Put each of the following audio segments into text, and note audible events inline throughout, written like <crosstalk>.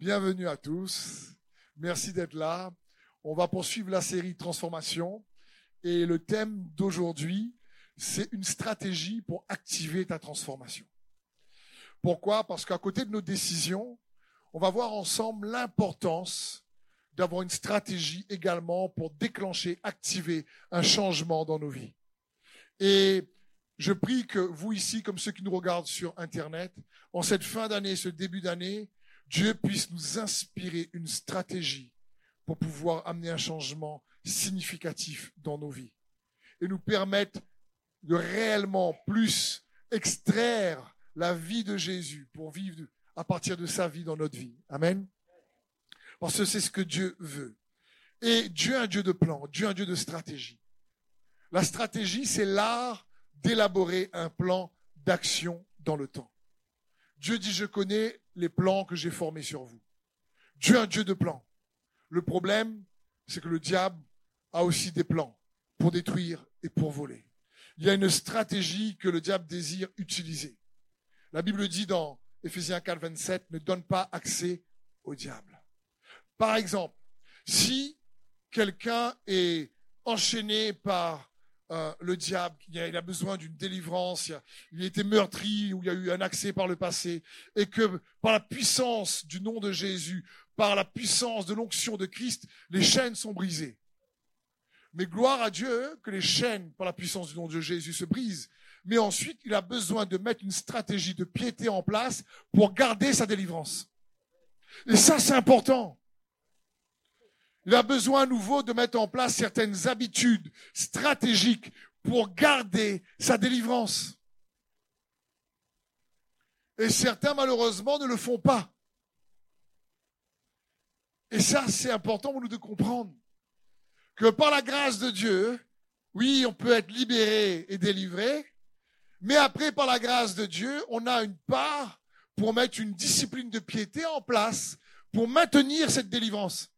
Bienvenue à tous. Merci d'être là. On va poursuivre la série Transformation. Et le thème d'aujourd'hui, c'est une stratégie pour activer ta transformation. Pourquoi? Parce qu'à côté de nos décisions, on va voir ensemble l'importance d'avoir une stratégie également pour déclencher, activer un changement dans nos vies. Et je prie que vous ici, comme ceux qui nous regardent sur Internet, en cette fin d'année, ce début d'année, Dieu puisse nous inspirer une stratégie pour pouvoir amener un changement significatif dans nos vies et nous permettre de réellement plus extraire la vie de Jésus pour vivre à partir de sa vie dans notre vie. Amen. Parce que c'est ce que Dieu veut. Et Dieu est un Dieu de plan, Dieu est un Dieu de stratégie. La stratégie, c'est l'art d'élaborer un plan d'action dans le temps. Dieu dit, je connais les plans que j'ai formés sur vous. Dieu est un Dieu de plans. Le problème, c'est que le diable a aussi des plans pour détruire et pour voler. Il y a une stratégie que le diable désire utiliser. La Bible dit dans Ephésiens 4, 27, ne donne pas accès au diable. Par exemple, si quelqu'un est enchaîné par euh, le diable, il a, besoin d'une délivrance, il a, été meurtri ou il y a eu un accès par le passé, et que par la puissance du nom de Jésus, par la puissance de l'onction de Christ, les chaînes sont brisées. Mais gloire à Dieu que les chaînes, par la puissance du nom de Jésus, se brisent. Mais ensuite, il a besoin de mettre une stratégie de piété en place pour garder sa délivrance. Et ça, c'est important. Il a besoin à nouveau de mettre en place certaines habitudes stratégiques pour garder sa délivrance. Et certains, malheureusement, ne le font pas. Et ça, c'est important pour nous de comprendre que par la grâce de Dieu, oui, on peut être libéré et délivré, mais après, par la grâce de Dieu, on a une part pour mettre une discipline de piété en place pour maintenir cette délivrance.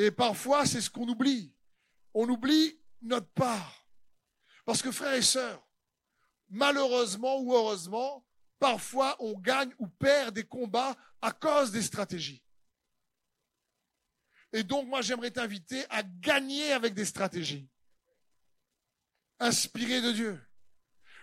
Et parfois, c'est ce qu'on oublie. On oublie notre part. Parce que frères et sœurs, malheureusement ou heureusement, parfois on gagne ou perd des combats à cause des stratégies. Et donc, moi, j'aimerais t'inviter à gagner avec des stratégies. Inspirées de Dieu.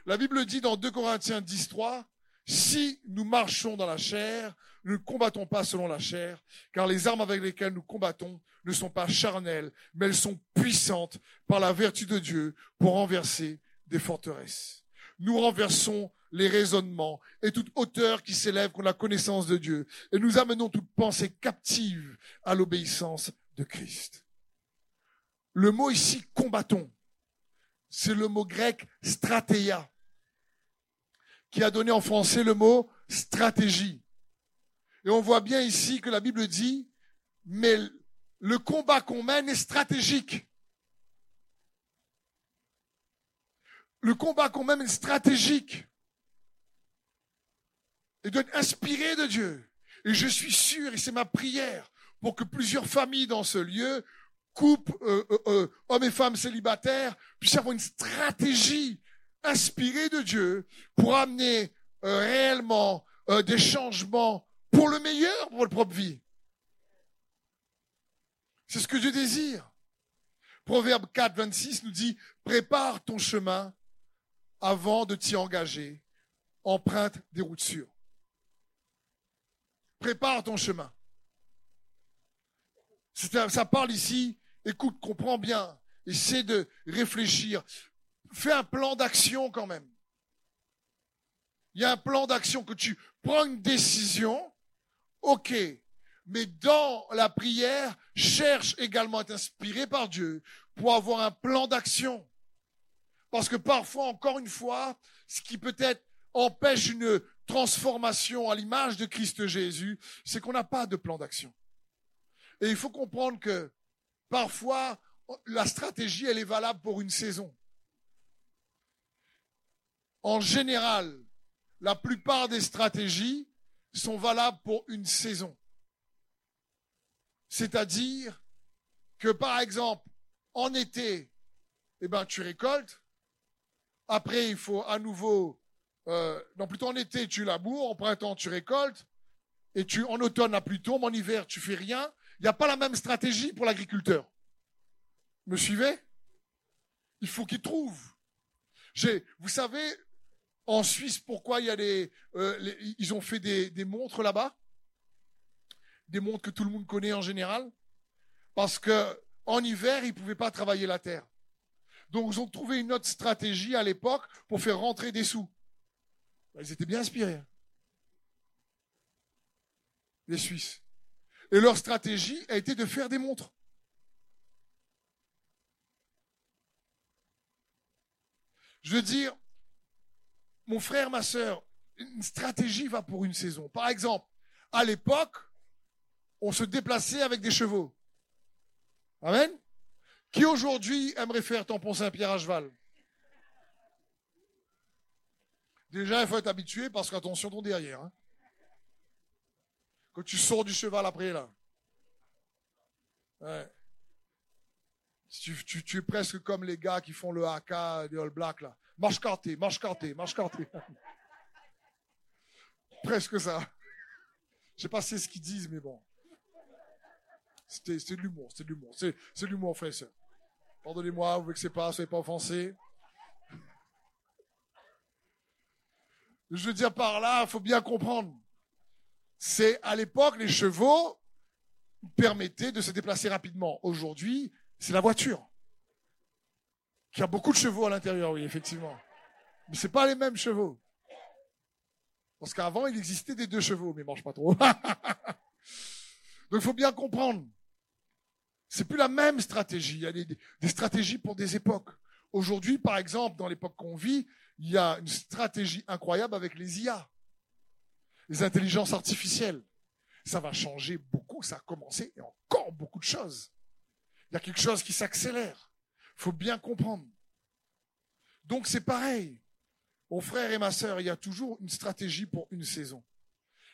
La Bible dit dans 2 Corinthiens 10, 3, si nous marchons dans la chair, nous ne combattons pas selon la chair, car les armes avec lesquelles nous combattons ne sont pas charnelles, mais elles sont puissantes par la vertu de Dieu pour renverser des forteresses. Nous renversons les raisonnements et toute hauteur qui s'élève contre la connaissance de Dieu, et nous amenons toute pensée captive à l'obéissance de Christ. Le mot ici combattons, c'est le mot grec stratéia, qui a donné en français le mot stratégie. Et on voit bien ici que la Bible dit, mais le combat qu'on mène est stratégique. Le combat qu'on mène est stratégique. Et doit être inspiré de Dieu. Et je suis sûr, et c'est ma prière, pour que plusieurs familles dans ce lieu, couples, euh, euh, euh, hommes et femmes célibataires, puissent avoir une stratégie inspirée de Dieu pour amener réellement des changements pour le meilleur pour votre propre vie. C'est ce que Dieu désire. Proverbe 4, 26 nous dit, prépare ton chemin avant de t'y engager. Emprunte des routes sûres. Prépare ton chemin. Ça parle ici, écoute, comprends bien, essaie de réfléchir. Fais un plan d'action quand même. Il y a un plan d'action que tu prends une décision, ok, mais dans la prière, cherche également à être inspiré par Dieu pour avoir un plan d'action. Parce que parfois, encore une fois, ce qui peut-être empêche une transformation à l'image de Christ Jésus, c'est qu'on n'a pas de plan d'action. Et il faut comprendre que parfois, la stratégie, elle est valable pour une saison. En général, la plupart des stratégies sont valables pour une saison. C'est-à-dire que, par exemple, en été, eh ben, tu récoltes. Après, il faut à nouveau, euh, non, plutôt en été, tu laboures. En printemps, tu récoltes. et tu, en automne, la pluie en hiver, tu fais rien, il n'y a pas la même stratégie pour l'agriculteur. Me suivez? Il faut qu'il trouve. Vous savez, en Suisse, pourquoi il y a des, euh, ils ont fait des, des montres là-bas? Des montres que tout le monde connaît en général? Parce que en hiver, ils pouvaient pas travailler la terre. Donc, ils ont trouvé une autre stratégie à l'époque pour faire rentrer des sous. Ben, ils étaient bien inspirés. Hein. Les Suisses. Et leur stratégie a été de faire des montres. Je veux dire, mon frère, ma soeur, une stratégie va pour une saison. Par exemple, à l'époque, on se déplaçait avec des chevaux. Amen. Qui aujourd'hui aimerait faire tampon Saint-Pierre à cheval? Déjà, il faut être habitué parce qu'attention ton derrière. Hein. Quand tu sors du cheval après, là. Tu, tu, es presque comme les gars qui font le haka des All Blacks, là. Marche carté, marche carté, marche carté. presque ça. Je sais pas si c'est ce qu'ils disent, mais bon. C'était de l'humour, c'était de l'humour. C'est de l'humour, frère et soeur. Pardonnez-moi, vous vexez pas, soyez pas offensés. Je veux dire par là, il faut bien comprendre. C'est à l'époque, les chevaux permettaient de se déplacer rapidement. Aujourd'hui, c'est la voiture. Qui a beaucoup de chevaux à l'intérieur, oui, effectivement. Mais c'est pas les mêmes chevaux. Parce qu'avant, il existait des deux chevaux, mais ils mangent pas trop. <laughs> Donc, il faut bien comprendre. C'est plus la même stratégie. Il y a des stratégies pour des époques. Aujourd'hui, par exemple, dans l'époque qu'on vit, il y a une stratégie incroyable avec les IA, les intelligences artificielles. Ça va changer beaucoup, ça a commencé et encore beaucoup de choses. Il y a quelque chose qui s'accélère. Faut bien comprendre. Donc c'est pareil. Mon frère et ma sœur, il y a toujours une stratégie pour une saison.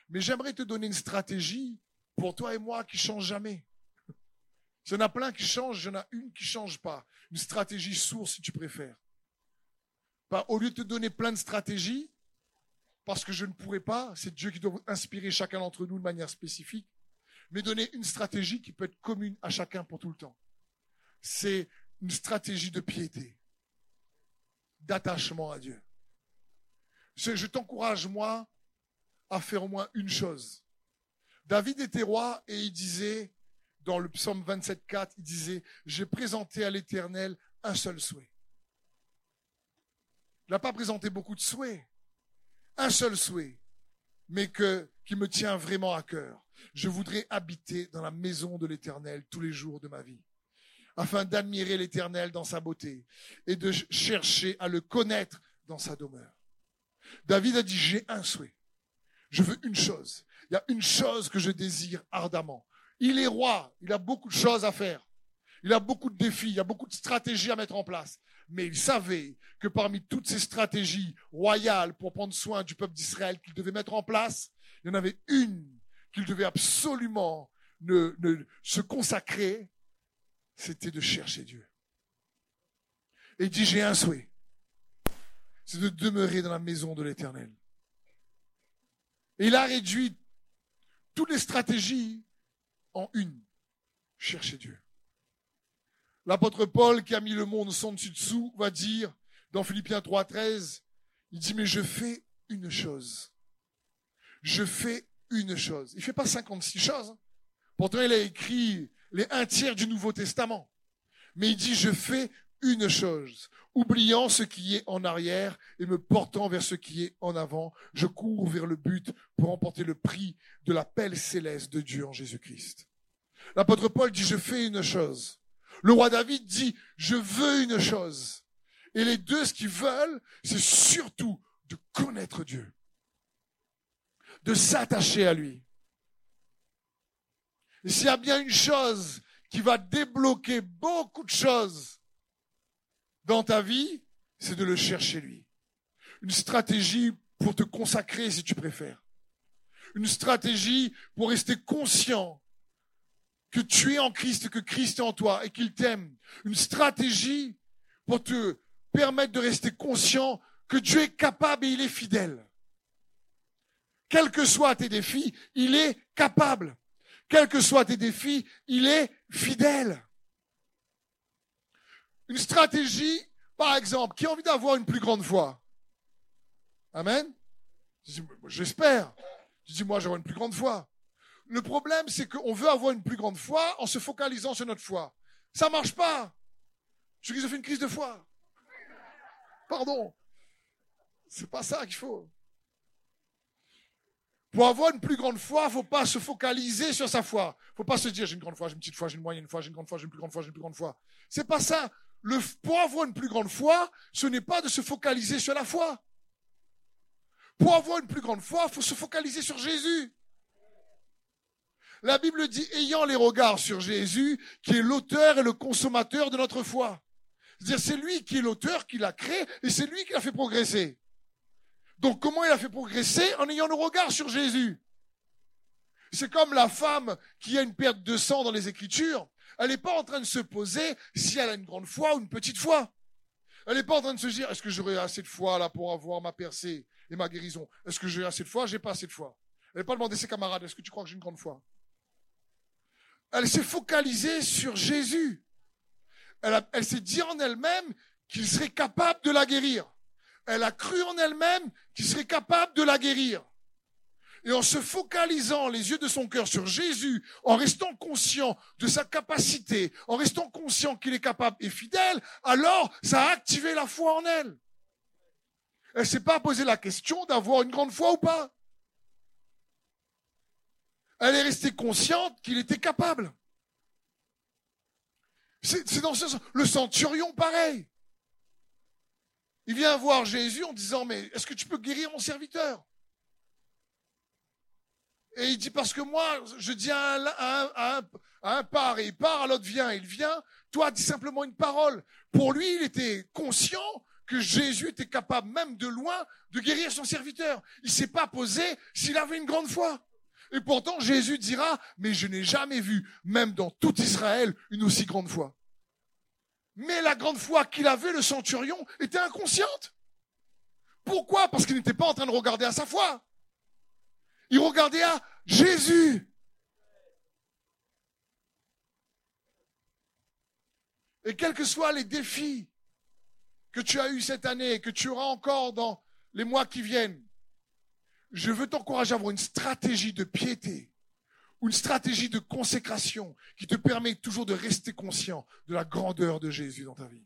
Mais j'aimerais te donner une stratégie pour toi et moi qui change jamais. Il y en a plein qui changent, il y en a une qui change pas. Une stratégie source si tu préfères. Bah, au lieu de te donner plein de stratégies, parce que je ne pourrais pas, c'est Dieu qui doit inspirer chacun d'entre nous de manière spécifique, mais donner une stratégie qui peut être commune à chacun pour tout le temps. C'est une stratégie de piété, d'attachement à Dieu. Je, t'encourage, moi, à faire au moins une chose. David était roi et il disait, dans le psaume 27.4, il disait, j'ai présenté à l'Éternel un seul souhait. Il n'a pas présenté beaucoup de souhaits. Un seul souhait, mais qui me tient vraiment à cœur. Je voudrais habiter dans la maison de l'Éternel tous les jours de ma vie, afin d'admirer l'Éternel dans sa beauté et de chercher à le connaître dans sa demeure. David a dit, j'ai un souhait. Je veux une chose. Il y a une chose que je désire ardemment. Il est roi. Il a beaucoup de choses à faire. Il a beaucoup de défis. Il y a beaucoup de stratégies à mettre en place mais il savait que parmi toutes ces stratégies royales pour prendre soin du peuple d'Israël qu'il devait mettre en place, il y en avait une qu'il devait absolument ne, se consacrer, c'était de chercher Dieu. Et il dit, j'ai un souhait, c'est de demeurer dans la maison de l'Éternel. Et il a réduit toutes les stratégies en une, chercher Dieu. L'apôtre Paul, qui a mis le monde sans dessus dessous, va dire dans Philippiens 3.13, il dit, mais je fais une chose. Je fais une chose. Il fait pas 56 choses. Pourtant, il a écrit les un tiers du Nouveau Testament. Mais il dit, je fais une chose. Oubliant ce qui est en arrière et me portant vers ce qui est en avant, je cours vers le but pour remporter le prix de l'appel céleste de Dieu en Jésus-Christ. L'apôtre Paul dit, je fais une chose. Le roi David dit, je veux une chose. Et les deux, ce qu'ils veulent, c'est surtout de connaître Dieu, de s'attacher à lui. Et s'il y a bien une chose qui va débloquer beaucoup de choses dans ta vie, c'est de le chercher lui. Une stratégie pour te consacrer si tu préfères. Une stratégie pour rester conscient que tu es en Christ, que Christ est en toi et qu'il t'aime. Une stratégie pour te permettre de rester conscient que Dieu est capable et il est fidèle. quels que soient tes défis, il est capable. Quels que soient tes défis, il est fidèle. Une stratégie, par exemple, qui a envie d'avoir une plus grande foi Amen J'espère. Je dis, moi, j'aurai une plus grande foi. Le problème, c'est qu'on veut avoir une plus grande foi en se focalisant sur notre foi. Ça marche pas. Je qu'ils ont fait une crise de foi. Pardon. C'est pas ça qu'il faut. Pour avoir une plus grande foi, faut pas se focaliser sur sa foi. Faut pas se dire j'ai une grande foi, j'ai une petite foi, j'ai une moyenne foi, j'ai une grande foi, j'ai une plus grande foi, j'ai une plus grande foi. C'est pas ça. Le, pour avoir une plus grande foi, ce n'est pas de se focaliser sur la foi. Pour avoir une plus grande foi, faut se focaliser sur Jésus. La Bible dit ayant les regards sur Jésus, qui est l'auteur et le consommateur de notre foi. C'est-à-dire c'est lui qui est l'auteur, qui l'a créé, et c'est lui qui l'a fait progresser. Donc comment il a fait progresser En ayant le regard sur Jésus? C'est comme la femme qui a une perte de sang dans les Écritures. Elle n'est pas en train de se poser si elle a une grande foi ou une petite foi. Elle n'est pas en train de se dire est-ce que j'aurai assez de foi là pour avoir ma percée et ma guérison? Est-ce que j'ai assez de foi? J'ai pas assez de foi. Elle n'est pas demandé à ses camarades est-ce que tu crois que j'ai une grande foi? Elle s'est focalisée sur Jésus. Elle s'est dit en elle-même qu'il serait capable de la guérir elle a cru en elle-même qu'il serait capable de la guérir. Et en se focalisant les yeux de son cœur sur Jésus, en restant conscient de sa capacité, en restant conscient qu'il est capable et fidèle, alors ça a activé la foi en elle. Elle s'est pas posé la question d'avoir une grande foi ou pas. Elle est restée consciente qu'il était capable. C'est dans ce sens. Le centurion, pareil. Il vient voir Jésus en disant, mais est-ce que tu peux guérir mon serviteur? Et il dit, parce que moi, je dis à un, à part et il part, à l'autre vient, il vient. Toi, dis simplement une parole. Pour lui, il était conscient que Jésus était capable, même de loin, de guérir son serviteur. Il s'est pas posé s'il avait une grande foi. Et pourtant, Jésus dira, mais je n'ai jamais vu, même dans tout Israël, une aussi grande foi. Mais la grande foi qu'il avait, le centurion, était inconsciente. Pourquoi? Parce qu'il n'était pas en train de regarder à sa foi. Il regardait à Jésus. Et quels que soient les défis que tu as eus cette année et que tu auras encore dans les mois qui viennent, je veux t'encourager à avoir une stratégie de piété une stratégie de consécration qui te permet toujours de rester conscient de la grandeur de Jésus dans ta vie.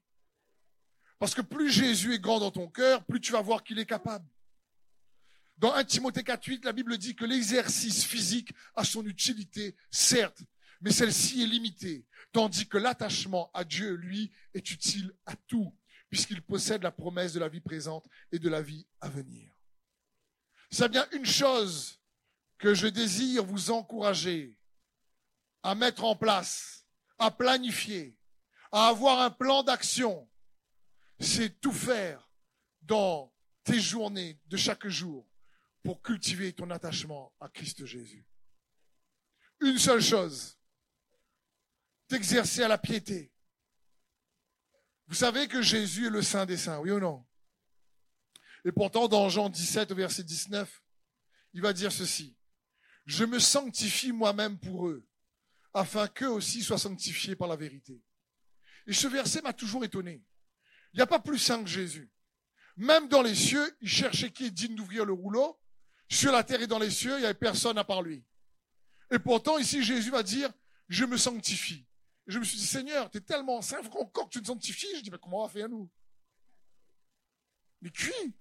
Parce que plus Jésus est grand dans ton cœur, plus tu vas voir qu'il est capable. Dans 1 Timothée 4.8, la Bible dit que l'exercice physique a son utilité, certes, mais celle-ci est limitée, tandis que l'attachement à Dieu, lui, est utile à tout, puisqu'il possède la promesse de la vie présente et de la vie à venir. C'est bien une chose que je désire vous encourager à mettre en place, à planifier, à avoir un plan d'action, c'est tout faire dans tes journées de chaque jour pour cultiver ton attachement à Christ Jésus. Une seule chose, t'exercer à la piété. Vous savez que Jésus est le Saint des Saints, oui ou non? Et pourtant, dans Jean 17, verset 19, il va dire ceci je me sanctifie moi-même pour eux, afin qu'eux aussi soient sanctifiés par la vérité. Et ce verset m'a toujours étonné. Il n'y a pas plus saint que Jésus. Même dans les cieux, il cherchait qui est digne d'ouvrir le rouleau. Sur la terre et dans les cieux, il n'y avait personne à part lui. Et pourtant, ici, Jésus va dire, je me sanctifie. Je me suis dit, Seigneur, tu es tellement saint, faut encore que tu te sanctifies. Je dis, mais comment on va faire nous? Mais cuit!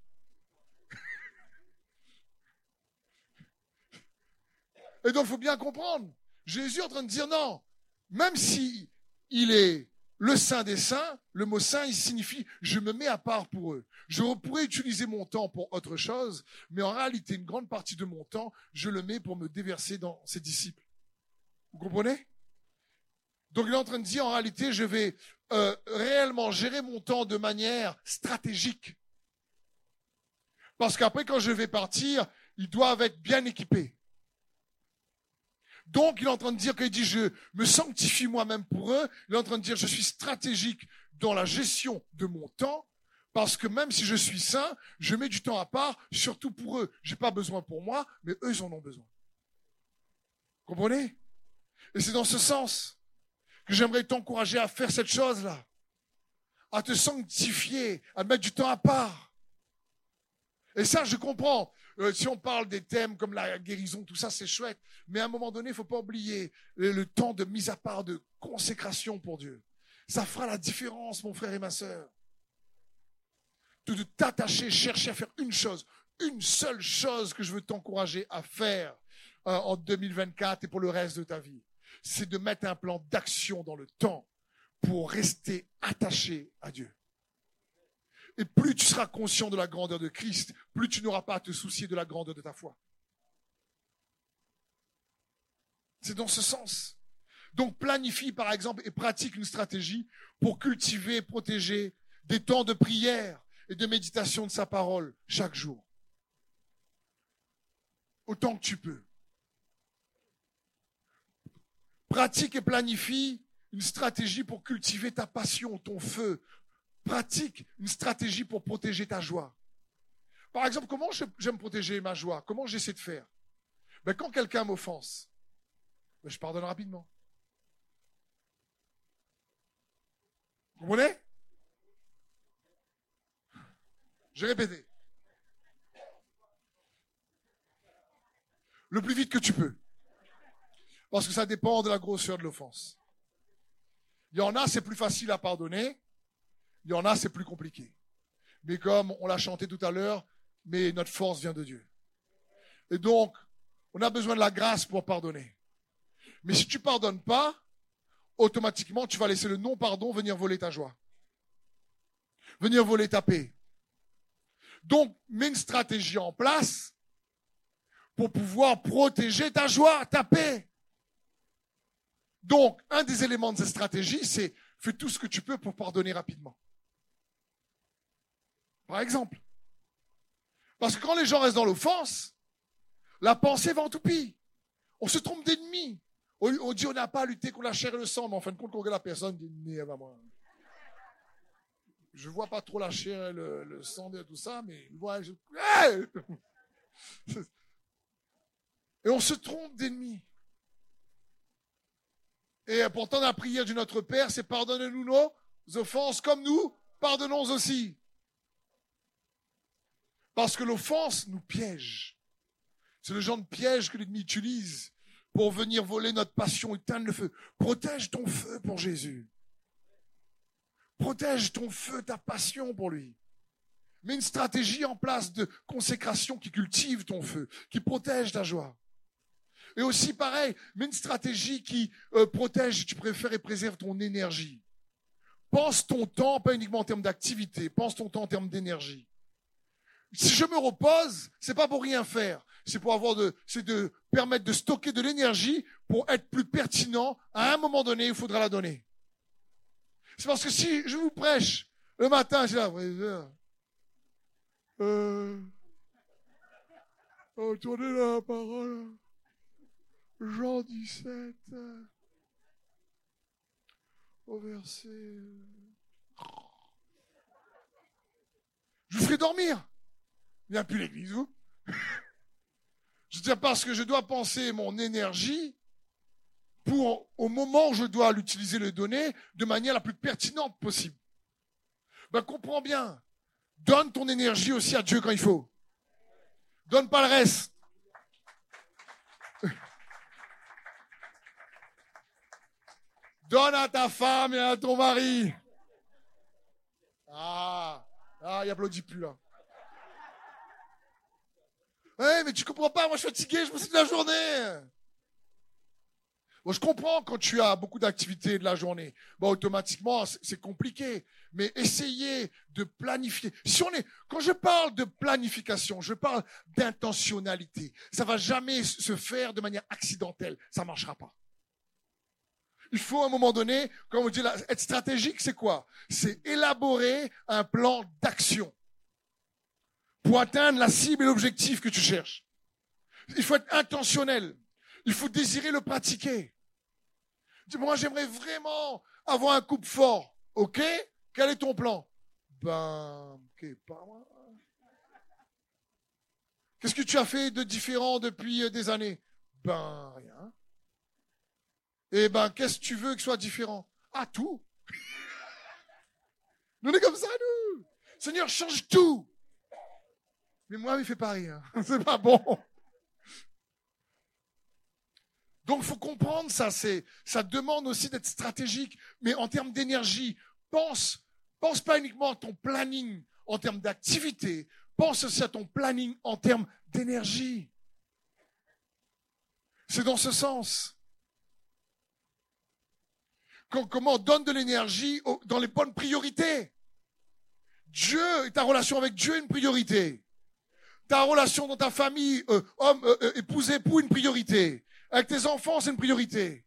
Et donc, il faut bien comprendre. Jésus est en train de dire non. Même si il est le saint des saints, le mot saint, il signifie je me mets à part pour eux. Je pourrais utiliser mon temps pour autre chose, mais en réalité, une grande partie de mon temps, je le mets pour me déverser dans ses disciples. Vous comprenez? Donc, il est en train de dire en réalité, je vais euh, réellement gérer mon temps de manière stratégique. Parce qu'après, quand je vais partir, ils doivent être bien équipés. Donc, il est en train de dire qu'il dit, je me sanctifie moi-même pour eux. Il est en train de dire, je suis stratégique dans la gestion de mon temps Parce que même si je suis saint, je mets du temps à part, surtout pour eux. J'ai pas besoin pour moi, mais eux, en ont besoin. Comprenez? Et c'est dans ce sens que j'aimerais t'encourager à faire cette chose-là. À te sanctifier, à mettre du temps à part. Et ça, je comprends. Euh, si on parle des thèmes comme la guérison, tout ça, c'est chouette. Mais à un moment donné, il faut pas oublier le, temps de mise à part, de consécration pour Dieu. Ça fera la différence, mon frère et ma sœur. De, t'attacher, chercher à faire une chose, une seule chose que je veux t'encourager à faire euh, en 2024 et pour le reste de ta vie. C'est de mettre un plan d'action dans le temps pour rester attaché à Dieu. Et plus tu seras conscient de la grandeur de Christ, plus tu n'auras pas à te soucier de la grandeur de ta foi. C'est dans ce sens. Donc planifie par exemple et pratique une stratégie pour cultiver et protéger des temps de prière et de méditation de sa parole chaque jour. Autant que tu peux. Pratique et planifie une stratégie pour cultiver ta passion, ton feu, pratique une stratégie pour protéger ta joie. Par exemple, comment j'aime protéger ma joie? Comment j'essaie de faire? Ben, Quand quelqu'un m'offense, ben, je pardonne rapidement. Vous comprenez? J'ai répété. Le plus vite que tu peux. Parce que ça dépend de la grosseur de l'offense. Il y en a, c'est plus facile à pardonner. Il y en a, c'est plus compliqué. Mais comme on l'a chanté tout à l'heure, mais notre force vient de Dieu. Et donc, on a besoin de la grâce pour pardonner. Mais si tu pardonnes pas, automatiquement, tu vas laisser le non-pardon venir voler ta joie. Venir voler ta paix. Donc, mets une stratégie en place pour pouvoir protéger ta joie, ta paix. Donc, un des éléments de cette stratégie, c'est fais tout ce que tu peux pour pardonner rapidement. Par exemple. Parce que quand les gens restent dans l'offense, la pensée va en toupie. On se trompe d'ennemi. On, dit on n'a pas à lutter contre la chair et le sang, mais en fin de compte, quand on la personne, on dit, moi. Je vois pas trop la chair et le, sang et tout ça, mais je... Et on se trompe d'ennemi. Et pourtant, la prière du Notre Père, c'est pardonnez-nous nos offenses comme nous pardonnons aussi. Parce que l'offense nous piège. C'est le genre de piège que l'ennemi utilise pour venir voler notre passion, éteindre le feu. Protège ton feu pour Jésus. Protège ton feu, ta passion pour lui. Mets une stratégie en place de consécration qui cultive ton feu, qui protège ta joie. Et aussi pareil, mets une stratégie qui euh, protège, tu préfères et préserve ton énergie. Pense ton temps, pas uniquement en termes d'activité, pense ton temps en termes d'énergie. Si je me repose, c'est pas pour rien faire. C'est pour avoir de, c'est de permettre de stocker de l'énergie pour être plus pertinent. À un moment donné, il faudra la donner. C'est parce que si je vous prêche le matin, j'ai la euh, tournez la parole. Jean 17, au verset. Je vous ferai dormir il n'y a plus l'église, vous. <laughs> je dis parce que je dois penser mon énergie pour, au moment où je dois l'utiliser, le donner, de manière la plus pertinente possible. Ben, comprends bien. Donne ton énergie aussi à Dieu quand il faut. Donne pas le reste. <laughs> Donne à ta femme et à ton mari. Ah, ah, il applaudit plus là. Ouais, mais tu comprends pas, moi je suis fatigué, je me suis de la journée. Bon, je comprends quand tu as beaucoup d'activités de la journée. Bon, automatiquement, c'est compliqué. Mais essayez de planifier. Si on est, quand je parle de planification, je parle d'intentionnalité. Ça va jamais se faire de manière accidentelle. Ça marchera pas. Il faut à un moment donné, comme on dit, être stratégique, c'est quoi? C'est élaborer un plan d'action pour atteindre la cible et l'objectif que tu cherches. Il faut être intentionnel. Il faut désirer le pratiquer. Dis moi j'aimerais vraiment avoir un couple fort. OK Quel est ton plan? Ben, ok, pas moi. Qu'est-ce que tu as fait de différent depuis euh, des années? Ben, rien. Eh ben, qu'est-ce que tu veux que soit différent? Ah, tout. <laughs> nous, on est comme ça, nous. Seigneur, change tout. Mais moi, il fait pas. <laughs> C'est pas bon. Donc, il faut comprendre ça. C'est, ça demande aussi d'être stratégique. Mais en termes d'énergie, pense, pense pas uniquement à ton planning en termes d'activité. Pense aussi à ton planning en termes d'énergie. C'est dans ce sens. Comment on donne de l'énergie dans les bonnes priorités. Dieu, ta relation avec Dieu est une priorité. Ta relation dans ta famille, euh, homme, euh, euh, épouse, époux, une priorité. Avec tes enfants, c'est une priorité.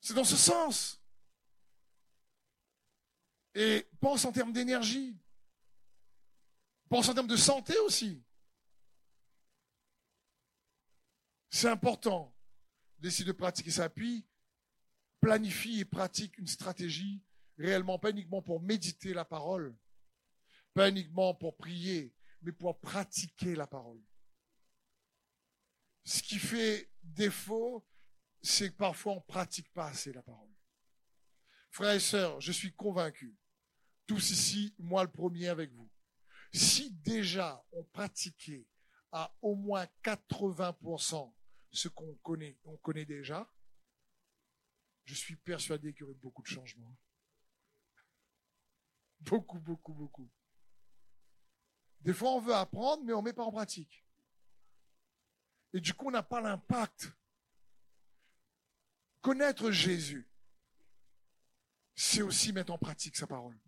C'est dans ce sens. Et pense en termes d'énergie. Pense en termes de santé aussi. C'est important d'essayer de pratiquer ça. Puis, planifie et pratique une stratégie réellement, pas uniquement pour méditer la parole, pas uniquement pour prier, mais pour pratiquer la parole. Ce qui fait défaut, c'est que parfois on ne pratique pas assez la parole. Frères et sœurs, je suis convaincu, tous ici, moi le premier avec vous, si déjà on pratiquait à au moins 80% ce qu'on connaît, on connaît déjà, je suis persuadé qu'il y aurait beaucoup de changements. Beaucoup, beaucoup, beaucoup. Des fois, on veut apprendre, mais on ne met pas en pratique. Et du coup, on n'a pas l'impact. Connaître Jésus, c'est aussi mettre en pratique sa parole.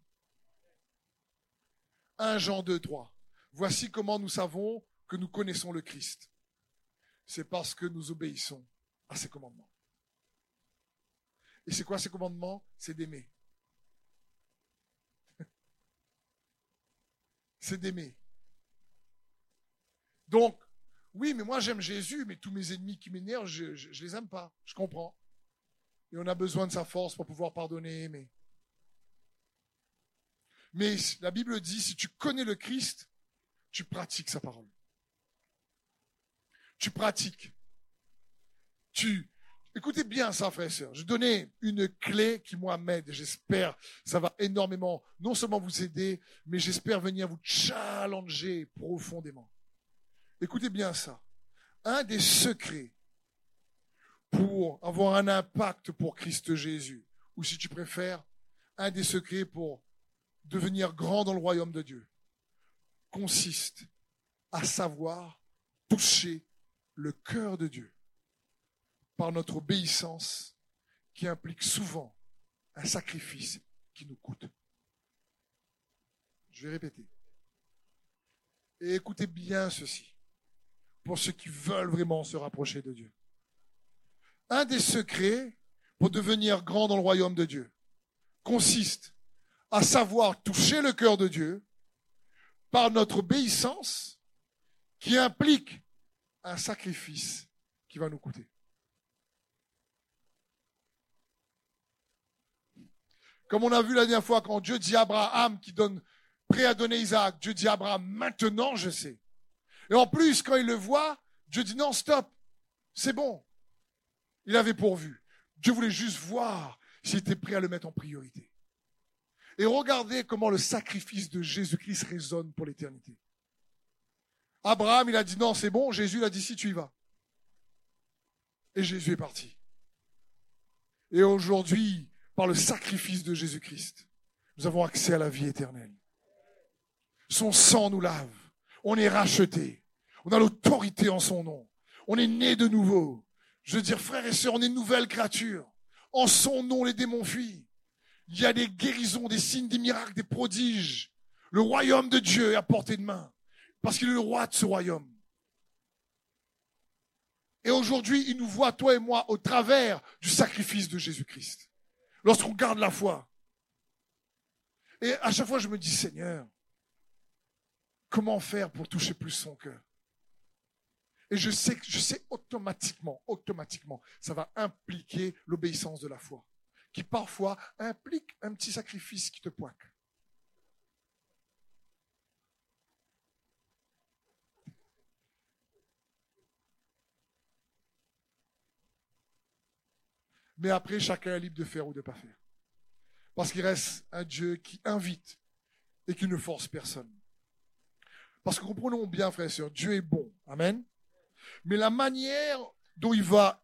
1 Jean 2, 3. Voici comment nous savons que nous connaissons le Christ. C'est parce que nous obéissons à ses commandements. Et c'est quoi ses commandements? C'est d'aimer. <laughs> c'est d'aimer. Donc, oui, mais moi j'aime Jésus, mais tous mes ennemis qui m'énervent, je, ne les aime pas. Je comprends. Et on a besoin de sa force pour pouvoir pardonner et aimer. Mais la Bible dit, si tu connais le Christ, tu pratiques sa parole. Tu pratiques. Tu, Écoutez bien ça, frères et sœurs. Je donnais une clé qui, moi, m'aide. J'espère ça va énormément, non seulement vous aider, mais j'espère venir vous challenger profondément. Écoutez bien ça. Un des secrets pour avoir un impact pour Christ Jésus, ou si tu préfères, un des secrets pour devenir grand dans le royaume de Dieu, consiste à savoir toucher le cœur de Dieu par notre obéissance qui implique souvent un sacrifice qui nous coûte. Je vais répéter. Et écoutez bien ceci, pour ceux qui veulent vraiment se rapprocher de Dieu. Un des secrets pour devenir grand dans le royaume de Dieu consiste à savoir toucher le cœur de Dieu par notre obéissance qui implique un sacrifice qui va nous coûter. Comme on a vu la dernière fois, quand Dieu dit à Abraham qui donne, prêt à donner Isaac, Dieu dit à Abraham, maintenant je sais. Et en plus, quand il le voit, Dieu dit non, stop, c'est bon. Il avait pourvu. Dieu voulait juste voir s'il était prêt à le mettre en priorité. Et regardez comment le sacrifice de Jésus-Christ résonne pour l'éternité. Abraham, il a dit non, c'est bon. Jésus, il a dit si tu y vas. Et Jésus est parti. Et aujourd'hui, par le sacrifice de Jésus-Christ, nous avons accès à la vie éternelle. Son sang nous lave. On est racheté. On a l'autorité en son nom. On est né de nouveau. Je veux dire, frères et sœurs, on est nouvelle créature. En son nom, les démons fuient. Il y a des guérisons, des signes, des miracles, des prodiges. Le royaume de Dieu est à portée de main. Parce qu'il est le roi de ce royaume. Et aujourd'hui, il nous voit, toi et moi, au travers du sacrifice de Jésus-Christ lorsqu'on garde la foi. Et à chaque fois, je me dis, Seigneur, comment faire pour toucher plus son cœur? Et je sais je sais automatiquement, automatiquement, ça va impliquer l'obéissance de la foi, qui parfois implique un petit sacrifice qui te poique. Mais après, chacun est libre de faire ou de ne pas faire. Parce qu'il reste un Dieu qui invite et qui ne force personne. Parce que comprenons bien, frères et sœurs, Dieu est bon. Amen. Mais la manière dont il va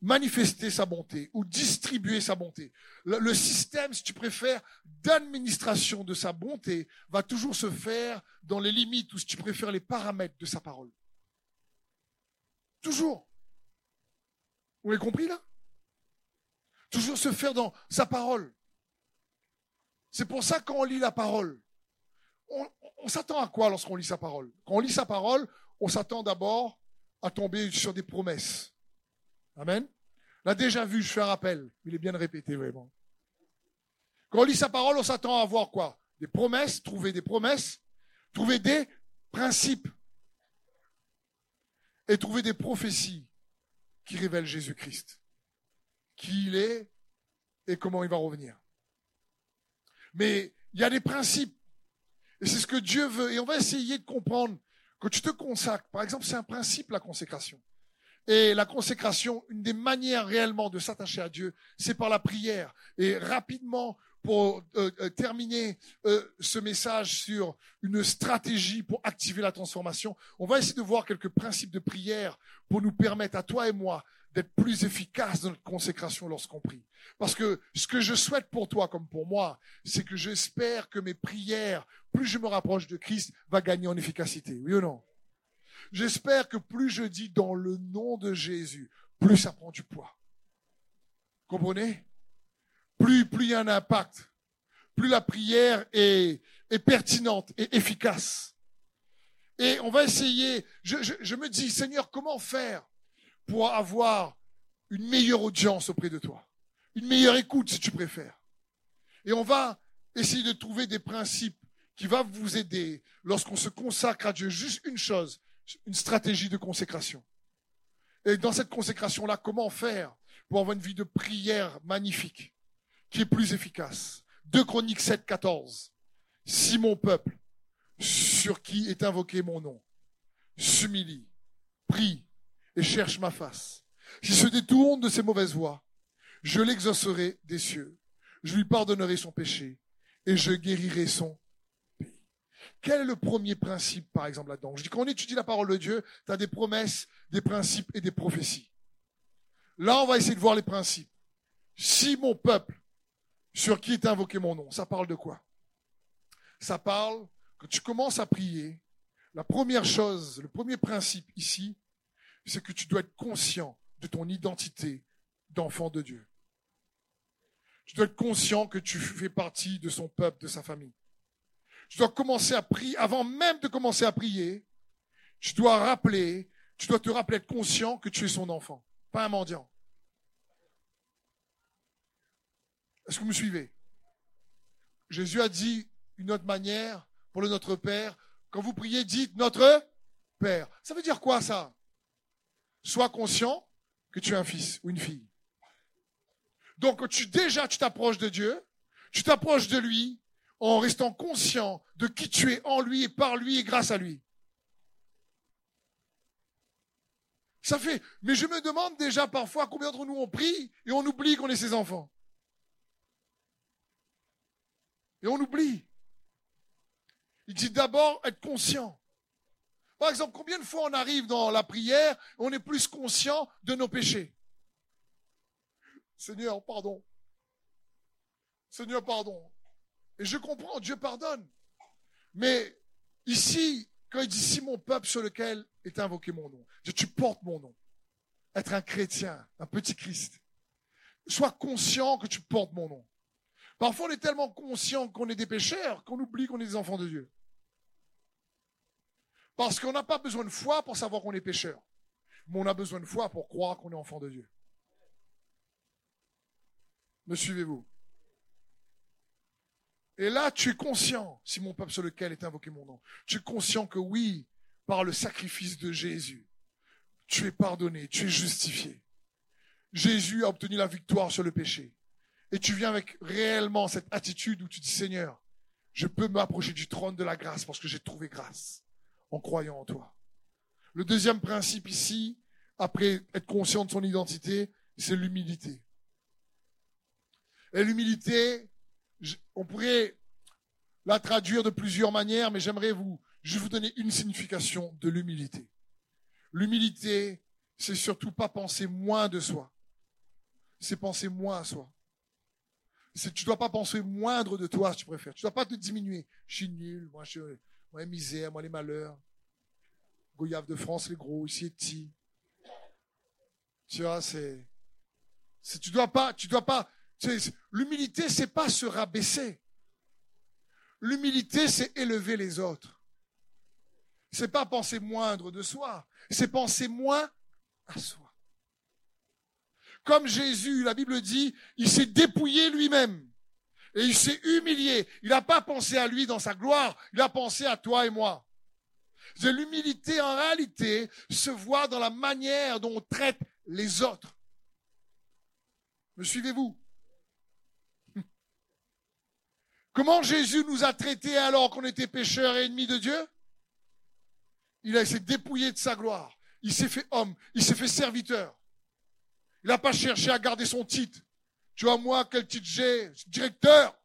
manifester sa bonté ou distribuer sa bonté, le, système, si tu préfères, d'administration de sa bonté va toujours se faire dans les limites ou, si tu préfères, les paramètres de sa parole. Toujours. Vous avez compris là? Toujours se faire dans sa parole. C'est pour ça quand on lit la parole, on, s'attend à quoi lorsqu'on lit sa parole? Quand on lit sa parole, on s'attend d'abord à tomber sur des promesses. Amen. L'a déjà vu, je fais un rappel, il est bien de répéter vraiment. Quand on lit sa parole, on s'attend à voir quoi? Des promesses, trouver des promesses, trouver des principes et trouver des prophéties qui révèlent Jésus-Christ, qui il est et comment il va revenir. Mais il y a des principes. Et c'est ce que Dieu veut. Et on va essayer de comprendre que tu te consacres. Par exemple, c'est un principe, la consécration. Et la consécration, une des manières réellement de s'attacher à Dieu, c'est par la prière. Et rapidement, pour euh, euh, terminer euh, ce message sur une stratégie pour activer la transformation, on va essayer de voir quelques principes de prière pour nous permettre à toi et moi d'être plus efficaces dans notre consécration lorsqu'on prie. Parce que ce que je souhaite pour toi comme pour moi, c'est que j'espère que mes prières, plus je me rapproche de Christ, va gagner en efficacité. Oui ou non? J'espère que plus je dis dans le nom de Jésus, plus ça prend du poids. Comprenez? Plus plus il y a un impact, plus la prière est, pertinente et efficace. Et on va essayer, je me dis, Seigneur, comment faire pour avoir une meilleure audience auprès de toi, une meilleure écoute si tu préfères. Et on va essayer de trouver des principes qui vont vous aider lorsqu'on se consacre à Dieu. Juste une chose, une stratégie de consécration. Et dans cette consécration-là, comment faire pour avoir une vie de prière magnifique, qui est plus efficace? 2 Chroniques 7, 14. Si mon peuple, sur qui est invoqué mon nom, s'humilie, prie et cherche ma face, s'il se détourne de ses mauvaises voies, je l'exaucerai des cieux, je lui pardonnerai son péché et je guérirai son quel est le premier principe, par exemple, là-dedans? Je dis, quand on étudie la parole de Dieu, tu as des promesses, des principes et des prophéties. Là, on va essayer de voir les principes. Si mon peuple, sur qui est invoqué mon nom, ça parle de quoi? Ça parle, que tu commences à prier, la première chose, le premier principe ici, c'est que tu dois être conscient de ton identité d'enfant de Dieu. Tu dois être conscient que tu fais partie de son peuple, de sa famille. Tu dois commencer à prier, avant même de commencer à prier, tu dois rappeler, tu dois te rappeler être conscient que tu es son enfant, pas un mendiant. Est-ce que vous me suivez? Jésus a dit une autre manière pour le Notre Père. Quand vous priez, dites Notre Père. Ça veut dire quoi ça? Sois conscient que tu es un fils ou une fille. Donc déjà tu t'approches de Dieu, tu t'approches de lui en restant conscient de qui tu es en lui et par lui et grâce à lui. Ça fait, mais je me demande déjà parfois combien d'entre nous on prie et on oublie qu'on est ses enfants. Et on oublie. Il dit d'abord être conscient. Par exemple, combien de fois on arrive dans la prière on est plus conscient de nos péchés? Seigneur, pardon. Seigneur, pardon. Et je comprends, Dieu pardonne. Mais ici, quand il dit si mon peuple sur lequel est invoqué mon nom, tu portes mon nom. Être un chrétien, un petit Christ. Sois conscient que tu portes mon nom. Parfois, on est tellement conscient qu'on est des pécheurs qu'on oublie qu'on est des enfants de Dieu. Parce qu'on n'a pas besoin de foi pour savoir qu'on est pécheur. Mais on a besoin de foi pour croire qu'on est enfant de Dieu. Me suivez-vous? Et là, tu es conscient, si mon peuple sur lequel est invoqué mon nom, tu es conscient que oui, par le sacrifice de Jésus, tu es pardonné, tu es justifié. Jésus a obtenu la victoire sur le péché. Et tu viens avec réellement cette attitude où tu dis, Seigneur, je peux m'approcher du trône de la grâce parce que j'ai trouvé grâce en croyant en toi. Le deuxième principe ici, après être conscient de son identité, c'est l'humilité. Et l'humilité, on pourrait la traduire de plusieurs manières, mais j'aimerais vous, je vous donner une signification de l'humilité. L'humilité, c'est surtout pas penser moins de soi. C'est penser moins à soi. C'est, tu dois pas penser moindre de toi, si tu préfères. Tu dois pas te diminuer. Je suis nul, moi, je, moi, misère, moi, les malheurs. Goyave de France, les gros, ici est petit. Tu vois, c'est, c'est, tu dois pas, tu dois pas, l'humilité, c'est pas se rabaisser. L'humilité, c'est élever les autres. C'est pas penser moindre de soi. C'est penser moins à soi. Comme Jésus, la Bible dit, il s'est dépouillé lui-même. Et il s'est humilié. Il n'a pas pensé à lui dans sa gloire, il a pensé à toi et moi. L'humilité, en réalité, se voit dans la manière dont on traite les autres. Me suivez-vous? <laughs> Comment Jésus nous a traités alors qu'on était pécheurs et ennemis de Dieu? Il s'est dépouillé de sa gloire. Il s'est fait homme. Il s'est fait serviteur. Il n'a pas cherché à garder son titre. Tu vois, moi, quel titre j'ai? Directeur.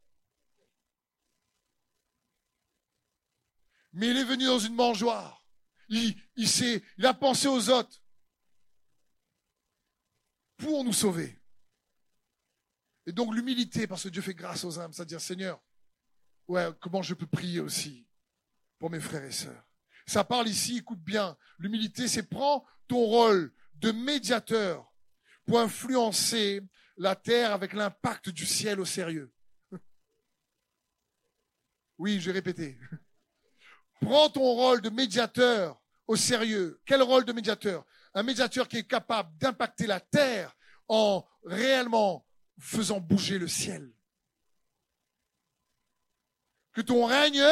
Mais il est venu dans une mangeoire. Il, il, il a pensé aux autres pour nous sauver. Et donc l'humilité, parce que Dieu fait grâce aux âmes, c'est-à-dire Seigneur, ouais, comment je peux prier aussi pour mes frères et sœurs? Ça parle ici, écoute bien, l'humilité, c'est prends ton rôle de médiateur pour influencer la terre avec l'impact du ciel au sérieux. Oui, j'ai répété. Prends ton rôle de médiateur au sérieux. Quel rôle de médiateur? Un médiateur qui est capable d'impacter la terre en réellement faisant bouger le ciel. Que ton règne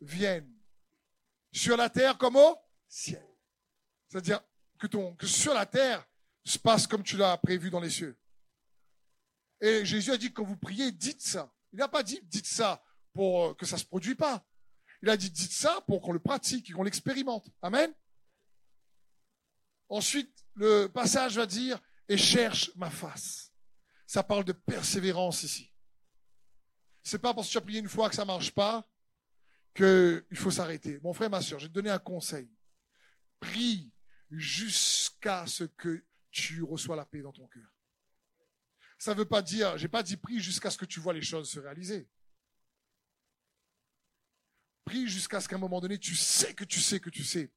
vienne sur la terre comme au ciel. C'est-à-dire que, ton, que sur la terre, se passe comme tu l'as prévu dans les cieux. Et Jésus a dit quand vous priez, dites ça. Il n'a pas dit dites ça pour euh, que ça se produise pas. Il a dit dites ça pour qu'on le pratique et qu'on l'expérimente. Amen. Ensuite, le passage va dire et cherche ma face. Ça parle de persévérance ici. C'est pas parce que tu as prié une fois que ça marche pas qu'il faut s'arrêter. Mon frère, ma soeur, je vais te donner un conseil. Prie jusqu'à ce que tu reçois la paix dans ton cœur. Ça ne veut pas dire, j'ai pas dit prie jusqu'à ce que tu vois les choses se réaliser. Prie jusqu'à ce qu'à un moment donné, tu sais que tu sais que tu sais.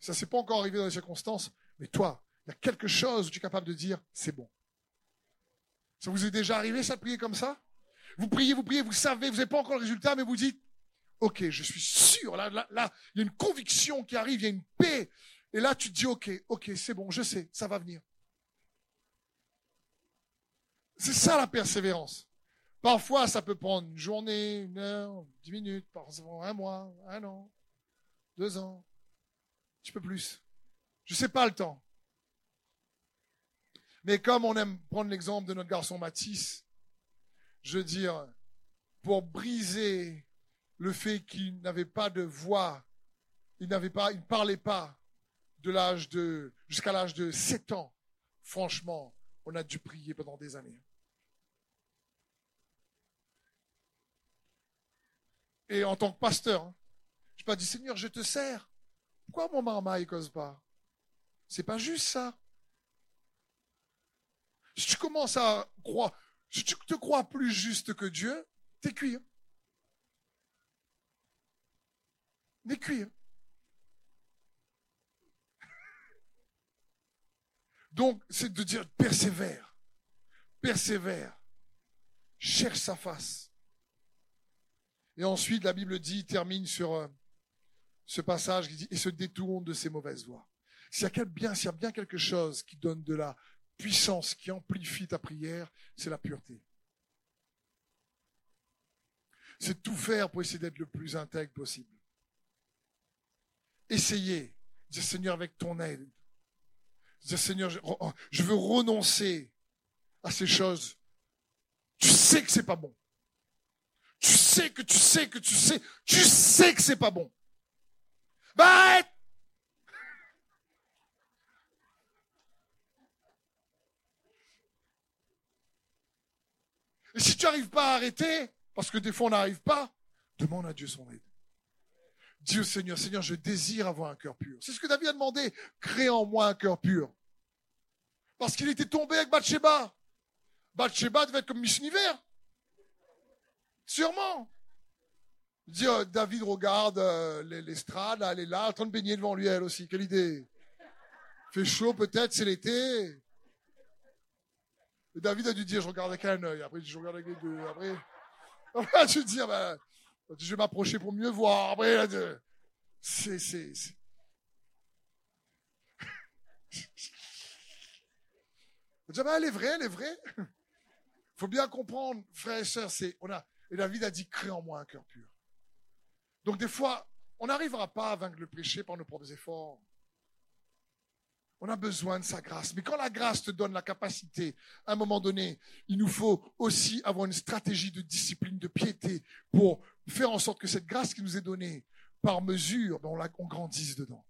Ça s'est pas encore arrivé dans les circonstances, mais toi, il y a quelque chose où tu es capable de dire, c'est bon. Ça vous est déjà arrivé, ça, de prier comme ça? Vous priez, vous priez, vous savez, vous n'avez pas encore le résultat, mais vous dites, ok, je suis sûr, là, là, là, il y a une conviction qui arrive, il y a une paix, et là, tu te dis, OK, OK, c'est bon, je sais, ça va venir. C'est ça la persévérance. Parfois, ça peut prendre une journée, une heure, dix minutes, parfois un mois, un an, deux ans, un petit peu plus. Je sais pas le temps. Mais comme on aime prendre l'exemple de notre garçon Matisse, je veux dire, pour briser le fait qu'il n'avait pas de voix, il n'avait pas, il ne parlait pas, de l'âge de, jusqu'à l'âge de 7 ans, franchement, on a dû prier pendant des années. Et en tant que pasteur, hein, je pas dit, Seigneur, je te sers. Pourquoi mon maman ne cause pas? C'est pas juste ça. Si tu commences à croire, si tu te crois plus juste que Dieu, t'es cuit. Hein. T'es cuit. Hein. <laughs> Donc, c'est de dire persévère, persévère, cherche sa face. Et ensuite, la Bible dit, termine sur euh, ce passage qui dit, et se détourne de ses mauvaises voies. S'il y a bien, y a bien quelque chose qui donne de la puissance, qui amplifie ta prière, c'est la pureté. C'est tout faire pour essayer d'être le plus intègre possible. Essayez, dire Seigneur, avec ton aide, Seigneur, oh, je veux renoncer à ces choses. Tu sais que c'est pas bon. Tu sais que tu sais que tu sais, tu sais que c'est pas bon. Bah, Et si tu n'arrives pas à arrêter, parce que des fois on n'arrive pas, demande à Dieu son aide. Dieu Seigneur, Seigneur, je désire avoir un cœur pur. C'est ce que David a demandé. Crée en moi un cœur pur. Parce qu'il était tombé avec Bathsheba. Bathsheba devait être comme Miss Univers. Sûrement. Dit, euh, David regarde euh, l'estrade, elle est là, en train de baigner devant lui, elle aussi. Quelle idée. Fait chaud peut-être, c'est l'été. David a dû dire, je regarde avec un œil. Après, je regarde avec les deux. Après, <laughs> après tu dire, ben, je vais m'approcher pour mieux voir. Après, c'est, c'est. Ben, elle est vraie, elle est vraie. <laughs> faut bien comprendre, frères et sœurs, c'est, on a, et David a dit, crée en moi un cœur pur. Donc, des fois, on n'arrivera pas à vaincre le péché par nos propres efforts. On a besoin de sa grâce. Mais quand la grâce te donne la capacité, à un moment donné, il nous faut aussi avoir une stratégie de discipline, de piété, pour faire en sorte que cette grâce qui nous est donnée, par mesure, ben, on, grandisse dedans.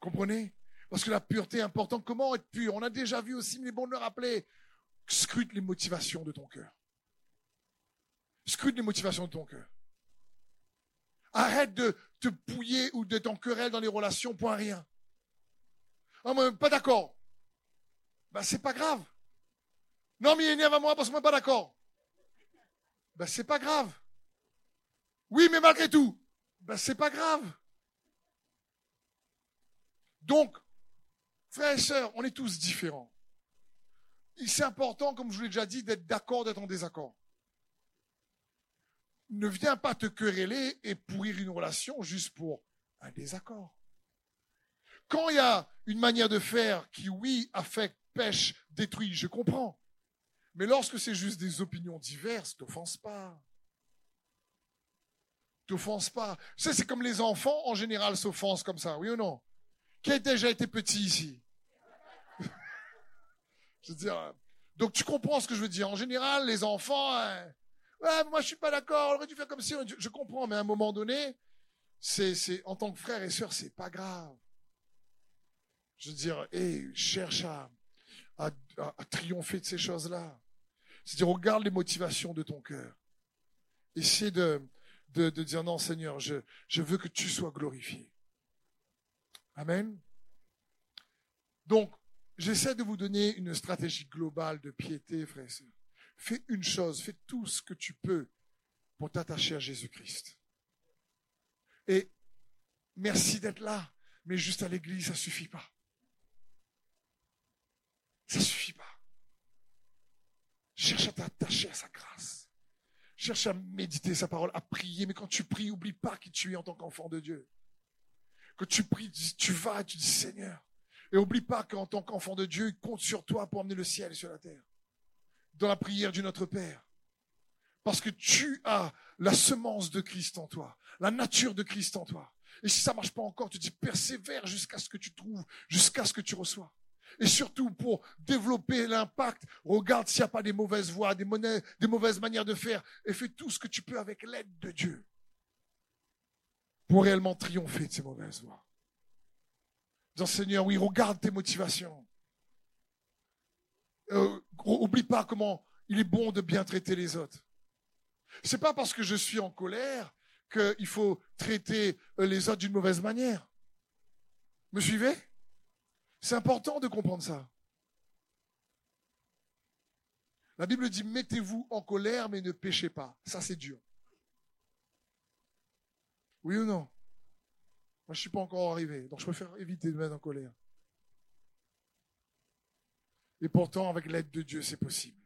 Comprenez? Parce que la pureté est importante. Comment être pur? On a déjà vu aussi, mais bon de le rappeler. Scrute les motivations de ton cœur. Scrute les motivations de ton cœur. Arrête de te pouiller ou de t'en querelle dans les relations, point rien. Ah, moi, pas d'accord. Ben, c'est pas grave. Non, mais il énerve à moi parce que moi, pas d'accord. Ben, c'est pas grave. Oui, mais malgré tout. Ben, c'est pas grave. Donc, frères et sœurs, on est tous différents. C'est important, comme je vous l'ai déjà dit, d'être d'accord, d'être en désaccord. Ne viens pas te quereller et pourrir une relation juste pour un désaccord. Quand il y a une manière de faire qui, oui, affecte, pêche, détruit, je comprends. Mais lorsque c'est juste des opinions diverses, t'offense pas. T'offense pas. Tu sais, c'est comme les enfants, en général, s'offensent comme ça, oui ou non? Qui a déjà été petit ici? <laughs> je veux dire, donc tu comprends ce que je veux dire. En général, les enfants, hein, ouais, moi je suis pas d'accord, on aurait dû faire comme si, je comprends, mais à un moment donné, c'est, c'est, en tant que frère et sœur, c'est pas grave. Je veux dire, hey, cherche à, à, triompher de ces choses-là. C'est-à-dire, regarde les motivations de ton cœur. Essaie de, de, de dire, non Seigneur, je, je veux que tu sois glorifié. Amen. Donc, j'essaie de vous donner une stratégie globale de piété, frère et sœurs. Fais une chose, fais tout ce que tu peux pour t'attacher à Jésus-Christ. Et merci d'être là, mais juste à l'église, ça suffit pas. Ça suffit pas. Cherche à t'attacher à sa grâce. Cherche à méditer sa parole, à prier. Mais quand tu pries, oublie pas qui tu es en tant qu'enfant de Dieu. Quand tu pries, tu vas et tu dis Seigneur. Et oublie pas qu'en tant qu'enfant de Dieu, il compte sur toi pour amener le ciel sur la terre. Dans la prière du Notre Père. Parce que tu as la semence de Christ en toi, la nature de Christ en toi. Et si ça marche pas encore, tu dis persévère jusqu'à ce que tu trouves, jusqu'à ce que tu reçois. Et surtout pour développer l'impact, regarde s'il n'y a pas des mauvaises voies, des, des mauvaises manières de faire, et fais tout ce que tu peux avec l'aide de Dieu pour réellement triompher de ces mauvaises voies. Dis Seigneur, oui, regarde tes motivations. Euh, oublie pas comment il est bon de bien traiter les autres. C'est pas parce que je suis en colère qu'il faut traiter euh, les autres d'une mauvaise manière. Me suivez? C'est important de comprendre ça. La Bible dit mettez-vous en colère mais ne péchez pas. Ça c'est dur. Oui ou non? Moi je ne suis pas encore arrivé, donc je préfère éviter de mettre en colère. Et pourtant, avec l'aide de Dieu, c'est possible.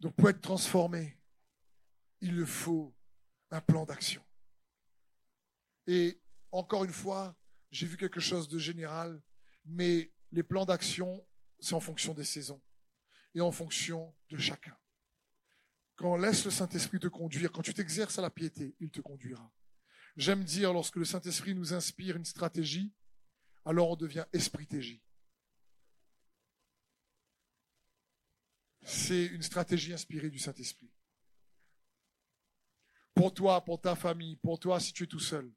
Donc pour être transformé, il le faut un plan d'action. Et encore une fois, j'ai vu quelque chose de général, mais les plans d'action, c'est en fonction des saisons et en fonction de chacun. Quand on laisse le Saint-Esprit te conduire, quand tu t'exerces à la piété, il te conduira. J'aime dire, lorsque le Saint-Esprit nous inspire une stratégie, alors on devient esprit-tégie. C'est une stratégie inspirée du Saint-Esprit. Pour toi, pour ta famille, pour toi si tu es tout seul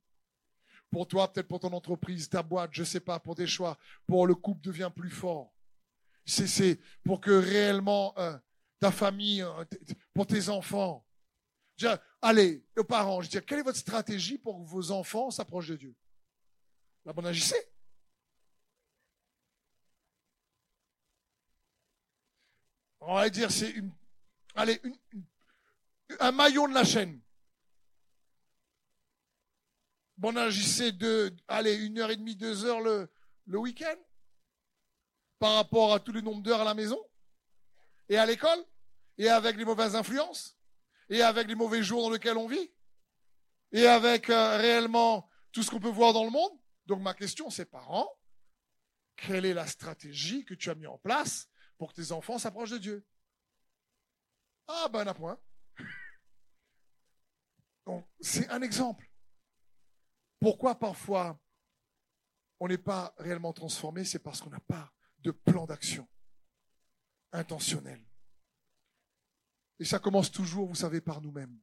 pour toi, peut-être pour ton entreprise, ta boîte, je ne sais pas, pour tes choix, pour le couple devient plus fort. C'est pour que réellement euh, ta famille, euh, pour tes enfants. allez, aux parents, je dis, quelle est votre stratégie pour que vos enfants s'approchent de Dieu? La bonne agissez. On va dire, c'est une, allez, un maillon de la chaîne. Bon, agissez de, allez, une heure et demie, deux heures le, le week-end par rapport à tous les nombres d'heures à la maison et à l'école et avec les mauvaises influences et avec les mauvais jours dans lesquels on vit et avec euh, réellement tout ce qu'on peut voir dans le monde. Donc ma question, c'est parents, quelle est la stratégie que tu as mis en place pour que tes enfants s'approchent de Dieu Ah ben un point. Donc c'est un exemple. Pourquoi parfois on n'est pas réellement transformé C'est parce qu'on n'a pas de plan d'action intentionnel. Et ça commence toujours, vous savez, par nous-mêmes.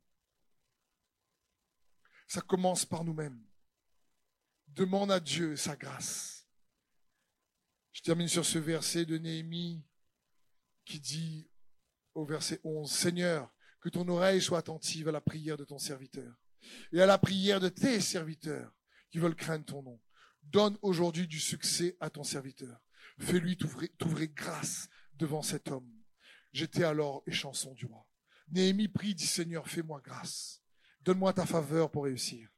Ça commence par nous-mêmes. Demande à Dieu sa grâce. Je termine sur ce verset de Néhémie qui dit au verset 11, Seigneur, que ton oreille soit attentive à la prière de ton serviteur et à la prière de tes serviteurs qui veulent craindre ton nom. Donne aujourd'hui du succès à ton serviteur. Fais-lui t'ouvrir grâce devant cet homme. J'étais alors échanson du roi. Néhémie prie, dit Seigneur, fais-moi grâce. Donne-moi ta faveur pour réussir.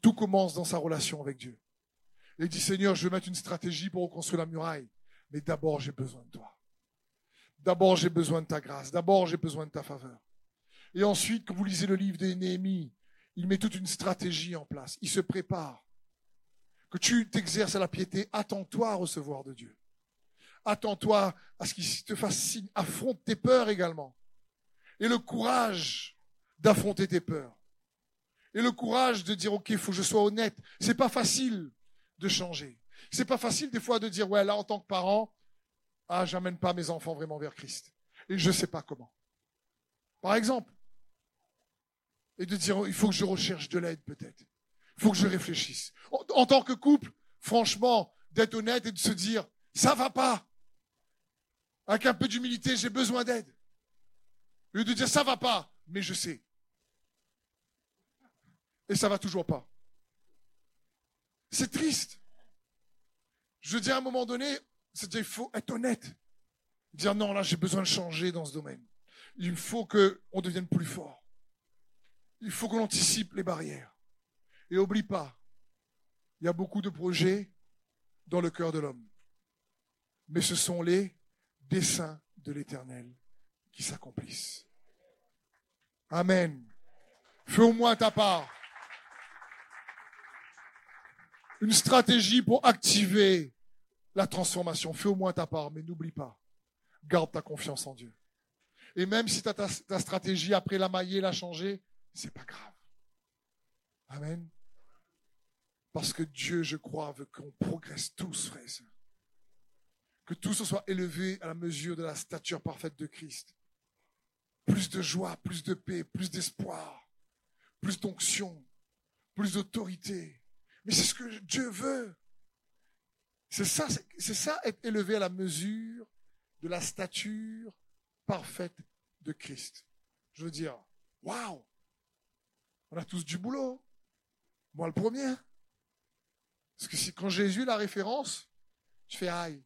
Tout commence dans sa relation avec Dieu. Il dit Seigneur, je vais mettre une stratégie pour reconstruire la muraille. Mais d'abord, j'ai besoin de toi. D'abord, j'ai besoin de ta grâce. D'abord, j'ai besoin de ta faveur. Et ensuite, quand vous lisez le livre de Néhémie, il met toute une stratégie en place. Il se prépare que tu t'exerces à la piété, attends-toi à recevoir de Dieu. Attends-toi à ce qu'il te fasse signe. Affronte tes peurs également. Et le courage d'affronter tes peurs. Et le courage de dire, OK, il faut que je sois honnête. C'est pas facile de changer. C'est pas facile des fois de dire, ouais, là, en tant que parent, ah, j'amène pas mes enfants vraiment vers Christ. Et je sais pas comment. Par exemple. Et de dire, il faut que je recherche de l'aide peut-être faut que je réfléchisse. En, tant que couple, franchement, d'être honnête et de se dire, ça va pas. Avec un peu d'humilité, j'ai besoin d'aide. Et de dire, ça va pas, mais je sais. Et ça va toujours pas. C'est triste. Je dire, à un moment donné, c'est il faut être honnête. Dire, non, là, j'ai besoin de changer dans ce domaine. Il faut qu'on devienne plus fort. Il faut qu'on anticipe les barrières. Et oublie pas, il y a beaucoup de projets dans le cœur de l'homme. Mais ce sont les desseins de l'éternel qui s'accomplissent. Amen. Fais au moins ta part. Une stratégie pour activer la transformation. Fais au moins ta part, mais n'oublie pas. Garde ta confiance en Dieu. Et même si ta, ta stratégie après la mailler, l'a changé, c'est pas grave. Amen. Parce que Dieu, je crois, veut qu'on progresse tous, frères et sœurs. Que tous se soit élevé à la mesure de la stature parfaite de Christ. Plus de joie, plus de paix, plus d'espoir, plus d'onction, plus d'autorité. Mais c'est ce que Dieu veut. C'est ça, c'est ça être élevé à la mesure de la stature parfaite de Christ. Je veux dire, waouh, on a tous du boulot. Moi le premier. Parce que quand Jésus la référence, je fais aïe.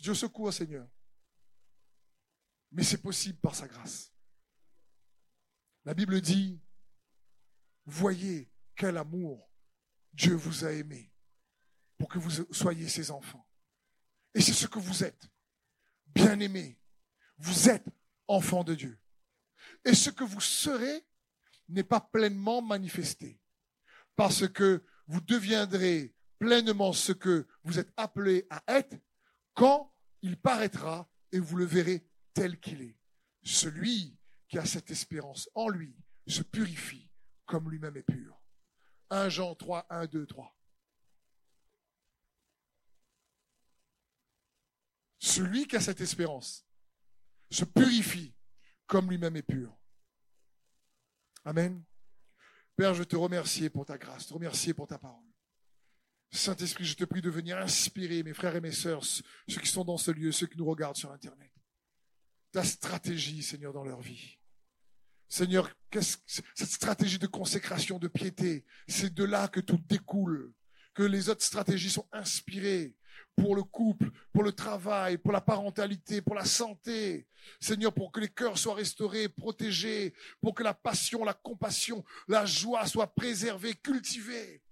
Dieu secoue, Seigneur. Mais c'est possible par sa grâce. La Bible dit, voyez quel amour Dieu vous a aimé pour que vous soyez ses enfants. Et c'est ce que vous êtes. Bien aimés. Vous êtes enfants de Dieu. Et ce que vous serez n'est pas pleinement manifesté. Parce que vous deviendrez pleinement ce que vous êtes appelé à être quand il paraîtra et vous le verrez tel qu'il est. Celui qui a cette espérance en lui se purifie comme lui-même est pur. 1 Jean 3, 1, 2, 3. Celui qui a cette espérance se purifie comme lui-même est pur. Amen. Père, je te remercie pour ta grâce, te remercie pour ta parole. Saint-Esprit, je te prie de venir inspirer mes frères et mes sœurs, ceux qui sont dans ce lieu, ceux qui nous regardent sur Internet. Ta stratégie, Seigneur, dans leur vie. Seigneur, cette stratégie de consécration, de piété, c'est de là que tout découle, que les autres stratégies sont inspirées pour le couple, pour le travail, pour la parentalité, pour la santé. Seigneur, pour que les cœurs soient restaurés, protégés, pour que la passion, la compassion, la joie soient préservées, cultivées.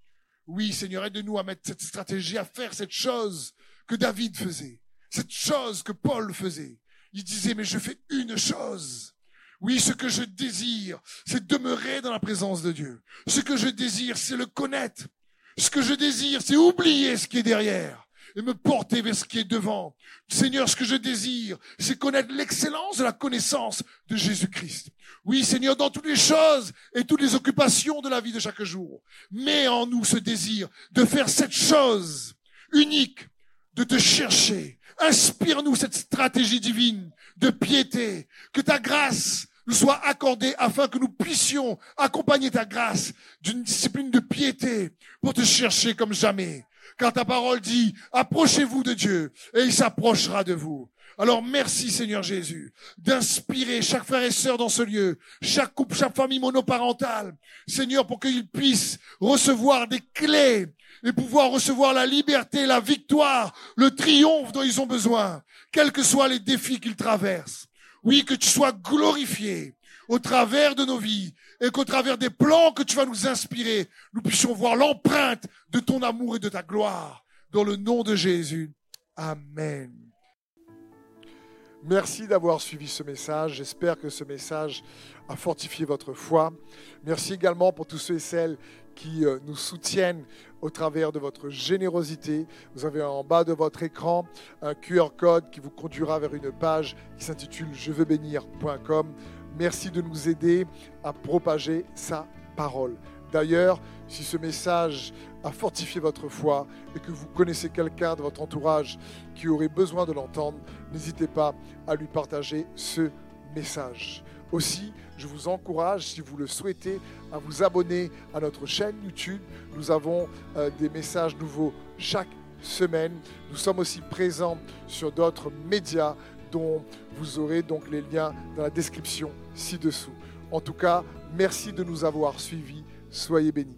Oui, Seigneur, aide-nous à mettre cette stratégie, à faire cette chose que David faisait, cette chose que Paul faisait. Il disait, mais je fais une chose. Oui, ce que je désire, c'est demeurer dans la présence de Dieu. Ce que je désire, c'est le connaître. Ce que je désire, c'est oublier ce qui est derrière et me porter vers ce qui est devant. Seigneur, ce que je désire, c'est connaître l'excellence de la connaissance de Jésus-Christ. Oui, Seigneur, dans toutes les choses et toutes les occupations de la vie de chaque jour, mets en nous ce désir de faire cette chose unique, de te chercher. Inspire-nous cette stratégie divine de piété, que ta grâce nous soit accordée afin que nous puissions accompagner ta grâce d'une discipline de piété pour te chercher comme jamais car ta parole dit, approchez-vous de Dieu et il s'approchera de vous. Alors merci Seigneur Jésus d'inspirer chaque frère et sœur dans ce lieu, chaque couple, chaque famille monoparentale, Seigneur, pour qu'ils puissent recevoir des clés et pouvoir recevoir la liberté, la victoire, le triomphe dont ils ont besoin, quels que soient les défis qu'ils traversent. Oui, que tu sois glorifié au travers de nos vies et qu'au travers des plans que tu vas nous inspirer, nous puissions voir l'empreinte de ton amour et de ta gloire. Dans le nom de Jésus. Amen. Merci d'avoir suivi ce message. J'espère que ce message a fortifié votre foi. Merci également pour tous ceux et celles qui euh, nous soutiennent au travers de votre générosité. Vous avez en bas de votre écran un QR code qui vous conduira vers une page qui s'intitule je. Merci de nous aider à propager sa parole. D'ailleurs, si ce message a fortifié votre foi et que vous connaissez quelqu'un de votre entourage qui aurait besoin de l'entendre, n'hésitez pas à lui partager ce message. Aussi, je vous encourage, si vous le souhaitez, à vous abonner à notre chaîne YouTube. Nous avons euh, des messages nouveaux chaque semaine. Nous sommes aussi présents sur d'autres médias dont vous aurez donc les liens dans la description ci-dessous. En tout cas, merci de nous avoir suivis. Soyez bénis.